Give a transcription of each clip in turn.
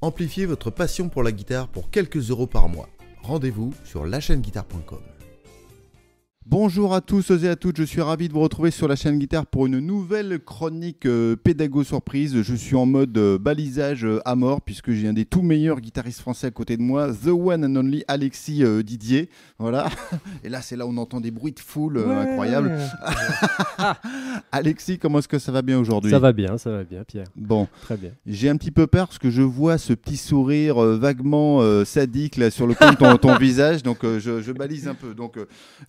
Amplifiez votre passion pour la guitare pour quelques euros par mois. Rendez-vous sur lachaîneguitare.com. Bonjour à tous et à toutes, je suis ravi de vous retrouver sur la chaîne Guitare pour une nouvelle chronique euh, pédago surprise. Je suis en mode euh, balisage euh, à mort puisque j'ai un des tout meilleurs guitaristes français à côté de moi, The One and Only Alexis Didier. Voilà. Et là, c'est là où on entend des bruits de foule incroyables. Alexis, comment est-ce que ça va bien aujourd'hui? Ça va bien, ça va bien, Pierre. Bon, Très bien. j'ai un petit peu peur parce que je vois ce petit sourire vaguement sadique là sur le coin de ton, ton visage, donc je, je balise un peu. Donc,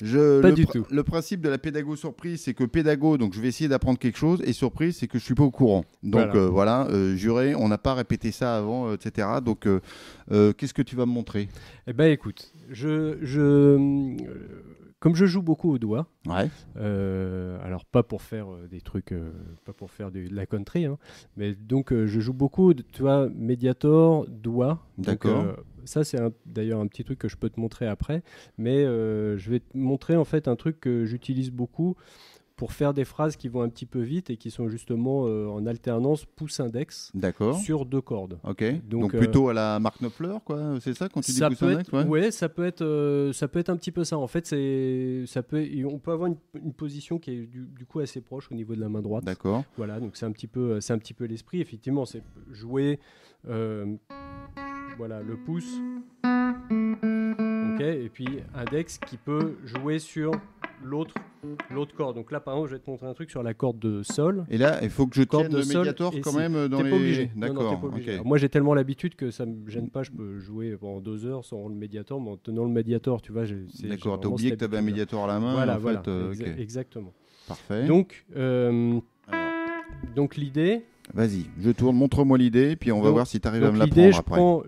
je, Pas le, du tout. le principe de la pédago surprise, c'est que pédago, donc je vais essayer d'apprendre quelque chose, et surprise, c'est que je suis pas au courant. Donc Voilà. euh, voilà, euh, juré, on n'a pas répété ça avant, euh, etc. Donc, qu'est-ce que tu vas me montrer? Eh ben écoute, je, je, comme je joue beaucoup au doigt, Ouais. euh, alors pas pour faire des trucs, euh, pas pour faire de, de la country, hein, mais donc euh, je joue beaucoup, de, tu vois, Mediator, doigt. D'accord. Ça c'est d'ailleurs un petit truc que je peux te montrer après, mais euh, je vais te montrer en fait un truc que j'utilise beaucoup pour faire des phrases qui vont un petit peu vite et qui sont justement euh, en alternance pouce-index sur deux cordes. Ok. Donc, Donc, euh, plutôt à la Mark Knopfler, quoi. C'est ça quand tu dis ça poussin peut index, être, ouais ouais, ça peut être, euh, ça peut être un petit peu ça. En fait, c'est, ça peut, on peut avoir une, une position qui est du, du coup assez proche au niveau de la main droite. D'accord. Voilà, donc c'est un petit peu, c'est un petit peu l'esprit. Effectivement, c'est jouer, voilà, le pouce, ok, et puis index qui peut jouer sur l'autre, l'autre corde. Donc là, par exemple, je vais te montrer un truc sur la corde de sol. Et là, il faut que je tienne de le sol médiator quand même dans les. D'accord. moi, j'ai tellement l'habitude que ça me gêne pas. Je peux jouer pendant deux heures sans le médiator, mais en tenant le médiator, tu vois. D'accord, t'as oublié que cette tu avais un médiator à la main. Voilà, en voilà, fait, euh, exa- exactement. Parfait. Donc, euh, donc l'idée, Vas-y, je tourne, montre-moi l'idée, puis on va Donc- voir si tu arrives à me l'idée, l'apprendre je après. prends,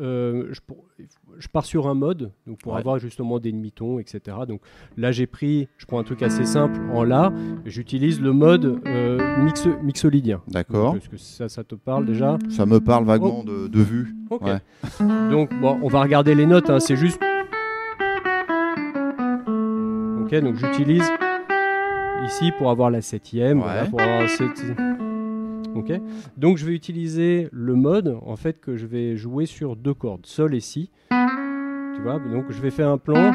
euh, je, je pars sur un mode, donc pour Ouais. avoir justement des demi-tons, etc. Donc là, j'ai pris, je prends un truc assez simple en la, j'utilise le mode euh, mix, mixolydien. D'accord. Est-ce que ça, ça te parle déjà Ça me parle vaguement de, de vue. Ok. Ouais. Donc, bon, on va regarder les notes, hein, c'est juste. Ok, donc j'utilise ici pour avoir la septième. Ouais. voilà, pour avoir cette- Ok, donc je vais utiliser le mode en fait que je vais jouer sur deux cordes, sol et si. Tu vois, donc je vais faire un plan.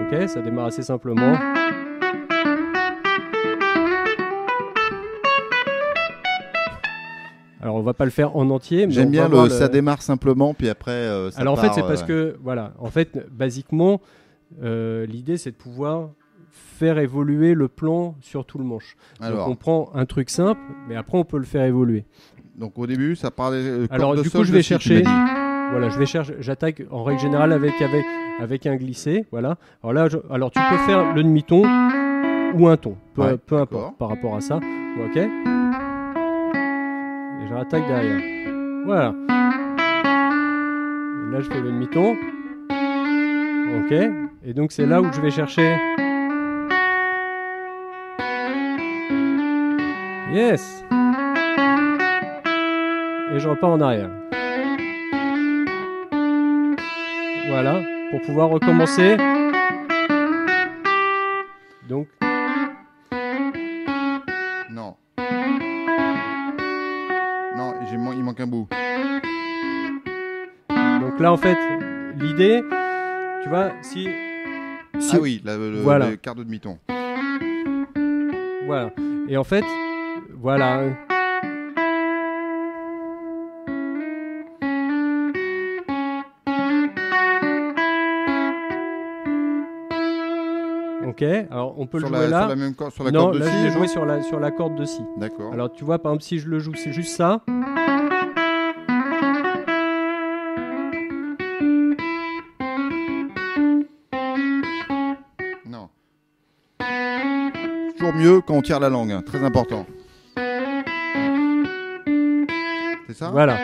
Ok, ça démarre assez simplement. Alors on va pas le faire en entier, mais J'aime bien le, ça démarre simplement, puis après. euh, ça alors en fait, c'est parce euh, que, voilà, en fait, basiquement, euh, l'idée c'est de pouvoir faire évoluer le plan sur tout le manche. Alors, Donc on prend un truc simple, mais après on peut le faire évoluer. donc au début, ça part des. euh, Alors, de du coup, je vais chercher-. Voilà, je vais chercher, j'attaque en règle générale avec, avec, avec un glissé, voilà. Alors là, je- alors tu peux faire le demi-ton ou un ton, peu, Ouais, peu importe par rapport à ça, ok Et je rattaque derrière. Voilà. Et là, je fais le demi-ton. Ok. Et donc, c'est là où je vais chercher. Yes. Et je repars en arrière. Voilà. Pour pouvoir recommencer. Donc, Non. Non, j'ai man- il manque un bout. donc là, en fait, l'idée, tu vois, si. si Ah oui, la- le, Voilà. le quart de demi-ton. Voilà. Et en fait, voilà. Ok, alors on peut Sur le la, jouer là. sur la même corde, sur la non, corde de là si, je l'ai joué sur la, sur la corde de si. D'accord. Alors tu vois, par exemple, si je le joue, c'est juste ça. Non. Toujours mieux quand on tire la langue, hein, très important. Ça Voilà.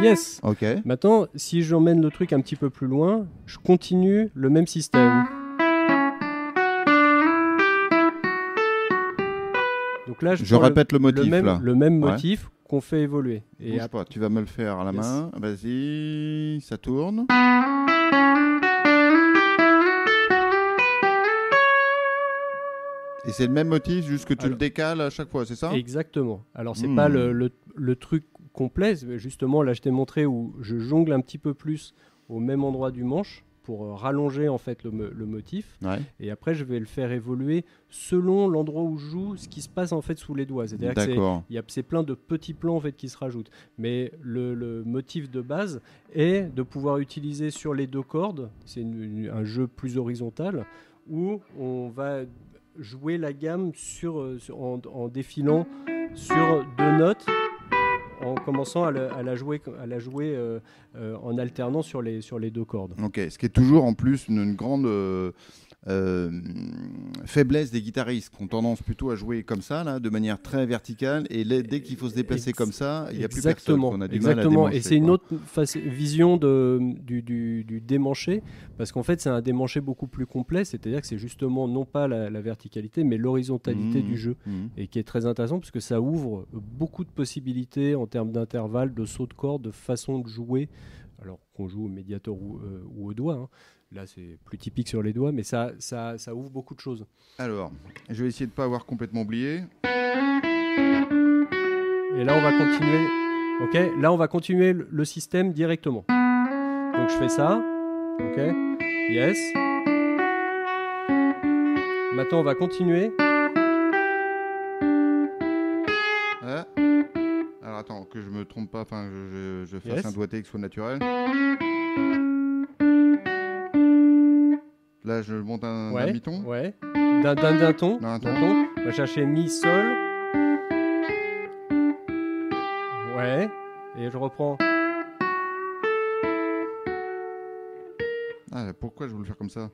Yes. Ok. Maintenant, si j'emmène le truc un petit peu plus loin, je continue le même système. Donc là, je, Je le- répète le, motif le même, là. le même Ouais. motif qu'on fait évoluer. Et Bouge ap- pas, tu vas me le faire à la Yes. main. Vas-y, ça tourne. Et c'est le même motif, juste que tu le décales à chaque fois, c'est ça? Exactement. Alors, c'est Hmm. pas le, le- le truc complet. Justement, là, je t'ai montré où je jongle un petit peu plus au même endroit du manche pour euh, rallonger en fait le, le motif. Ouais. Et après, je vais le faire évoluer selon l'endroit où je joue, ce qui se passe en fait sous les doigts. C'est-à-dire que c'est- D'accord. il y a c'est plein de petits plans en fait qui se rajoutent. Mais le, le motif de base est de pouvoir utiliser sur les deux cordes. C'est un jeu plus horizontal où on va jouer la gamme sur, euh, en défilant sur deux notes. En commençant à la, à la jouer, à la jouer euh, euh, en alternant sur les, sur les deux cordes. Ok, ce qui est toujours en plus une, une grande euh, faiblesse des guitaristes qui ont tendance plutôt à jouer comme ça, là, de manière très verticale, et là, dès qu'il faut se déplacer Ex- comme ça, il n'y a plus personne. Qu'on a du mal à exactement. et c'est une autre vision de, du, du, du démanché, parce qu'en fait c'est un démanché beaucoup plus complet, c'est-à-dire que c'est justement non pas la, la verticalité, mais l'horizontalité Mmh, du jeu, mmh. et qui est très intéressant, parce que ça ouvre beaucoup de possibilités en termes d'intervalle, de saut de corde, de façon de jouer, alors qu'on joue au médiator ou, euh, ou au doigt. hein. Là, c'est plus typique sur les doigts, mais ça, ça, ça ouvre beaucoup de choses. Alors, je vais essayer de ne pas avoir complètement oublié. Et là, on va continuer. Ok, là, on va continuer le système directement. Donc, je fais ça. Ok, yes. Maintenant, on va continuer. Trompe pas, enfin je, je, je fasse Yes. un doigté qui soit naturel. Là, je monte un, un Ouais. demi-ton. Ouais. D'un d'un d'un ton. D'un ton. On va chercher mi sol. Ouais. Et je reprends. Ah, pourquoi je le faire comme ça?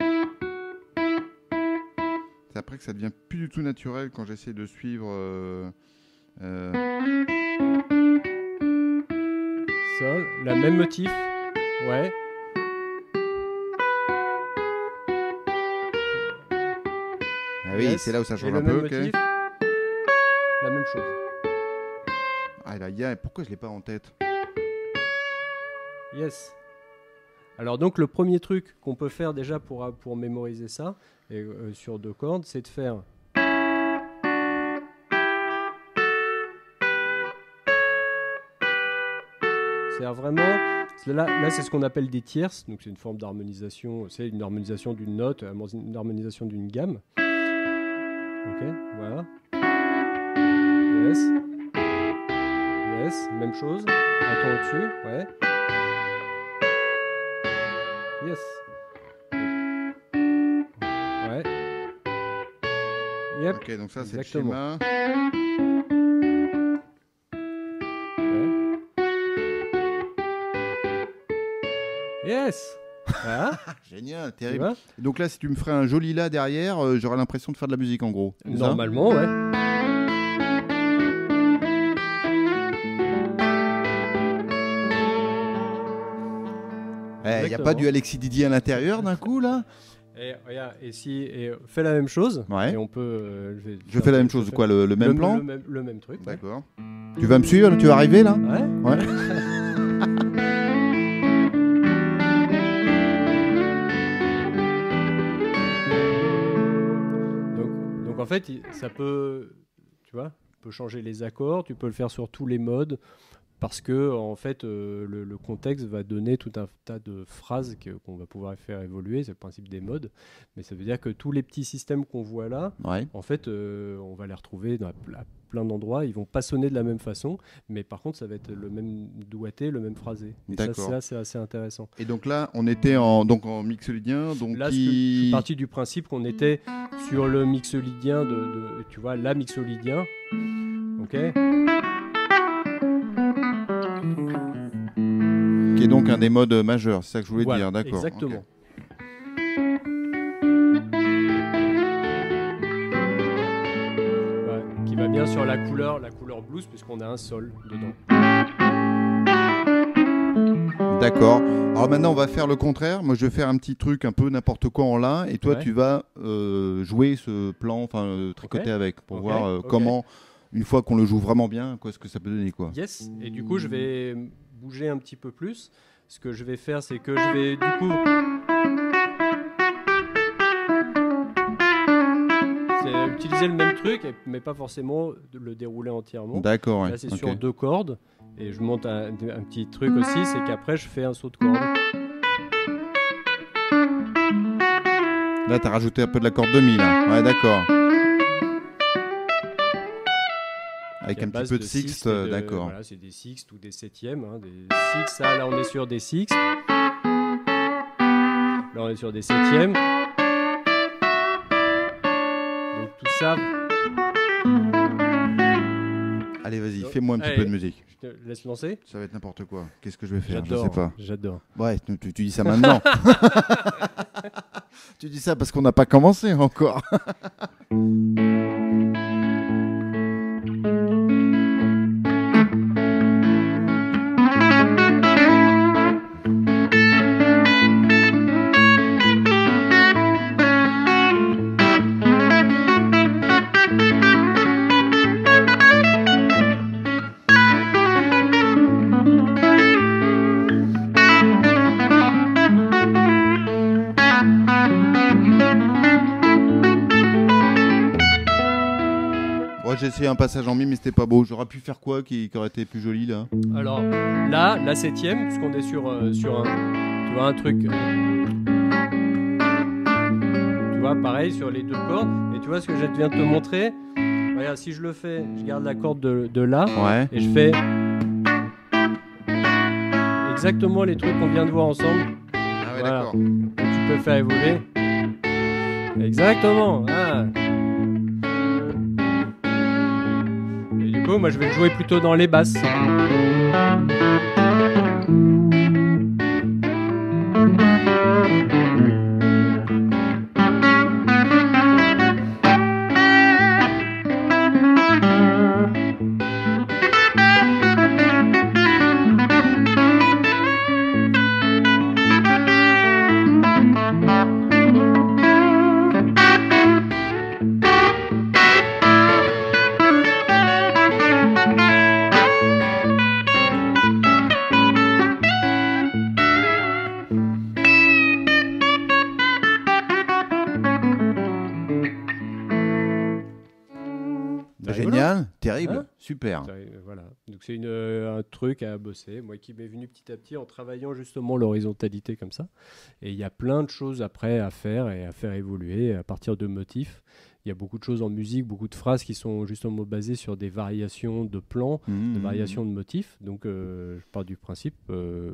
C'est après que ça devient plus du tout naturel quand j'essaie de suivre. euh, euh, Sol. La même motif. Ouais. Ah oui, Yes. c'est là où ça change un peu. La même chose. Ah là, il y a- pourquoi je l'ai pas en tête Yes. Alors donc le premier truc qu'on peut faire déjà pour, pour mémoriser ça, et, euh, sur deux cordes, c'est de faire... Vraiment... Là, là c'est ce qu'on appelle des tierces, donc c'est une forme d'harmonisation, c'est une harmonisation d'une note, une harmonisation d'une gamme. Ok, voilà. Yes. Yes, même chose. Un ton au-dessus, ouais. Yes. Ouais. Yep. Ok, donc ça c'est le schéma. Yes. Voilà. Génial, tu terrible. donc là, si tu me ferais un joli la derrière, euh, j'aurais l'impression de faire de la musique en gros. Normalement, ouais. Eh, Il n'y a pas du Alexis Didier à l'intérieur d'un coup là Et regarde, et si et fais la même chose. Ouais. Et on peut. euh, Je fais la même chose, quoi, le, le même plan Le, même, le même truc. ouais. D'accord. Tu vas me suivre Tu vas arriver là Ouais. Ouais. fait, il- ça peut, peux changer les accords, tu peux le faire sur tous les modes, parce que en fait, euh, le, le contexte va donner tout un tas de phrases qu'on va pouvoir faire évoluer. C'est le principe des modes, mais ça veut dire que tous les petits systèmes qu'on voit là, Ouais. en fait, euh, on va les retrouver dans, à à plein d'endroits. Ils vont pas sonner de la même façon, mais par contre, ça va être le même doigté, le même phrasé. Et ça, c'est assez intéressant. Et donc là, on était en, donc en mixolydien, donc Là, que- je suis qui... parti du principe qu'on était sur le mixolydien de, de- tu vois, la mixolydien. Ok? Qui est donc un des modes majeurs, c'est ça que je voulais Voilà, dire, d'accord. Exactement. Ouais, qui va bien sur la couleur, la couleur blues, puisqu'on a un sol dedans. D'accord. Alors maintenant, on va faire le contraire. Moi, je vais faire un petit truc un peu n'importe quoi en la, et toi, Ouais. tu vas euh, jouer ce plan, enfin euh, tricoter avec, pour voir euh, comment, une fois qu'on le joue vraiment bien, quoi, ce que ça peut donner, quoi. Yes. Et du coup, je vais bouger un petit peu plus. Ce que je vais faire, c'est que je vais du coup. C'est utiliser le même truc, mais pas forcément le dérouler entièrement. D'accord, ouais. Là, c'est sur deux cordes. Et je monte un, un petit truc aussi, c'est qu'après, je fais un saut de corde. Là, t'as rajouté un peu de la corde demi, là. Ouais, d'accord. Avec un petit peu de sixte, euh, d'accord. Voilà, c'est des sixtes ou des septièmes. hein, des sixtes, ça, là, on est sur des sixtes. Là, on est sur des septièmes. Donc, tout ça, Allez, vas-y, fais-moi un petit allez. peu de musique. je te laisse lancer. Ça va être n'importe quoi. Qu'est-ce que je vais faire? Je sais pas. J'adore. Ouais, tu, tu- tu dis ça maintenant. tu dis ça parce qu'on n'a pas commencé encore. j'ai essayé un passage en mi, mais c'était pas beau. J'aurais pu faire quoi qui, qui aurait été plus joli là Alors, là, la septième, puisqu'on est sur, euh, sur un, tu vois, un truc. euh, tu vois, pareil sur les deux cordes. Et tu vois ce que je viens de te montrer? Regarde, si je le fais, je garde la corde de, de là Ouais. et je fais exactement les trucs qu'on vient de voir ensemble. Ah ouais, Voilà. d'accord. Donc, tu peux faire évoluer. Exactement. ah. Moi, je vais le jouer plutôt dans les basses. Génial, terrible, Hein super. Voilà. Donc c'est euh, un truc à bosser, moi qui m'est venu petit à petit en travaillant justement l'horizontalité comme ça. Et il y a plein de choses après à faire et à faire évoluer à partir de motifs. Il y a beaucoup de choses en musique, beaucoup de phrases qui sont justement basées sur des variations de plans, de Mmh. variations de motifs. Donc euh, je pars du principe euh,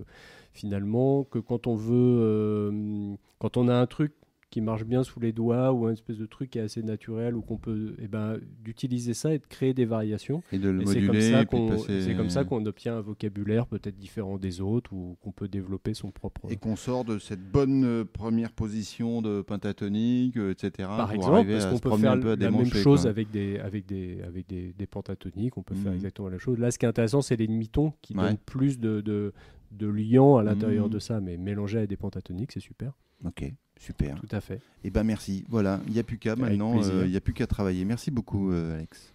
finalement que quand on veut, euh, quand on a un truc qui marche bien sous les doigts ou un espèce de truc qui est assez naturel ou qu'on peut, eh ben, d'utiliser ça et de créer des variations. Et de le Et c'est moduler. comme, ça et puis de qu'on, passer- c'est comme ça qu'on obtient un vocabulaire peut-être différent des autres ou qu'on peut développer son propre. Et qu'on sort de cette bonne euh, première position de pentatonique, euh, etc. Par exemple, parce qu'on peut faire un peu à la même chose quoi. avec des, avec des, avec des, des pentatoniques, on peut faire Mhm. exactement la chose. Là, ce qui est intéressant, c'est les demi-tons qui Ouais. donnent plus de, de, de liant à l'intérieur Mhm. de ça, mais mélangé à des pentatoniques, c'est super. Ok, super. Tout à fait. Et ben merci. Voilà, il n'y a plus qu'à maintenant, euh, il n'y a plus qu'à travailler. Merci beaucoup, euh, Alex.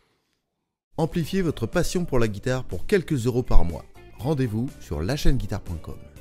Amplifiez votre passion pour la guitare pour quelques euros par mois. Rendez-vous sur lachaîneguitare.com.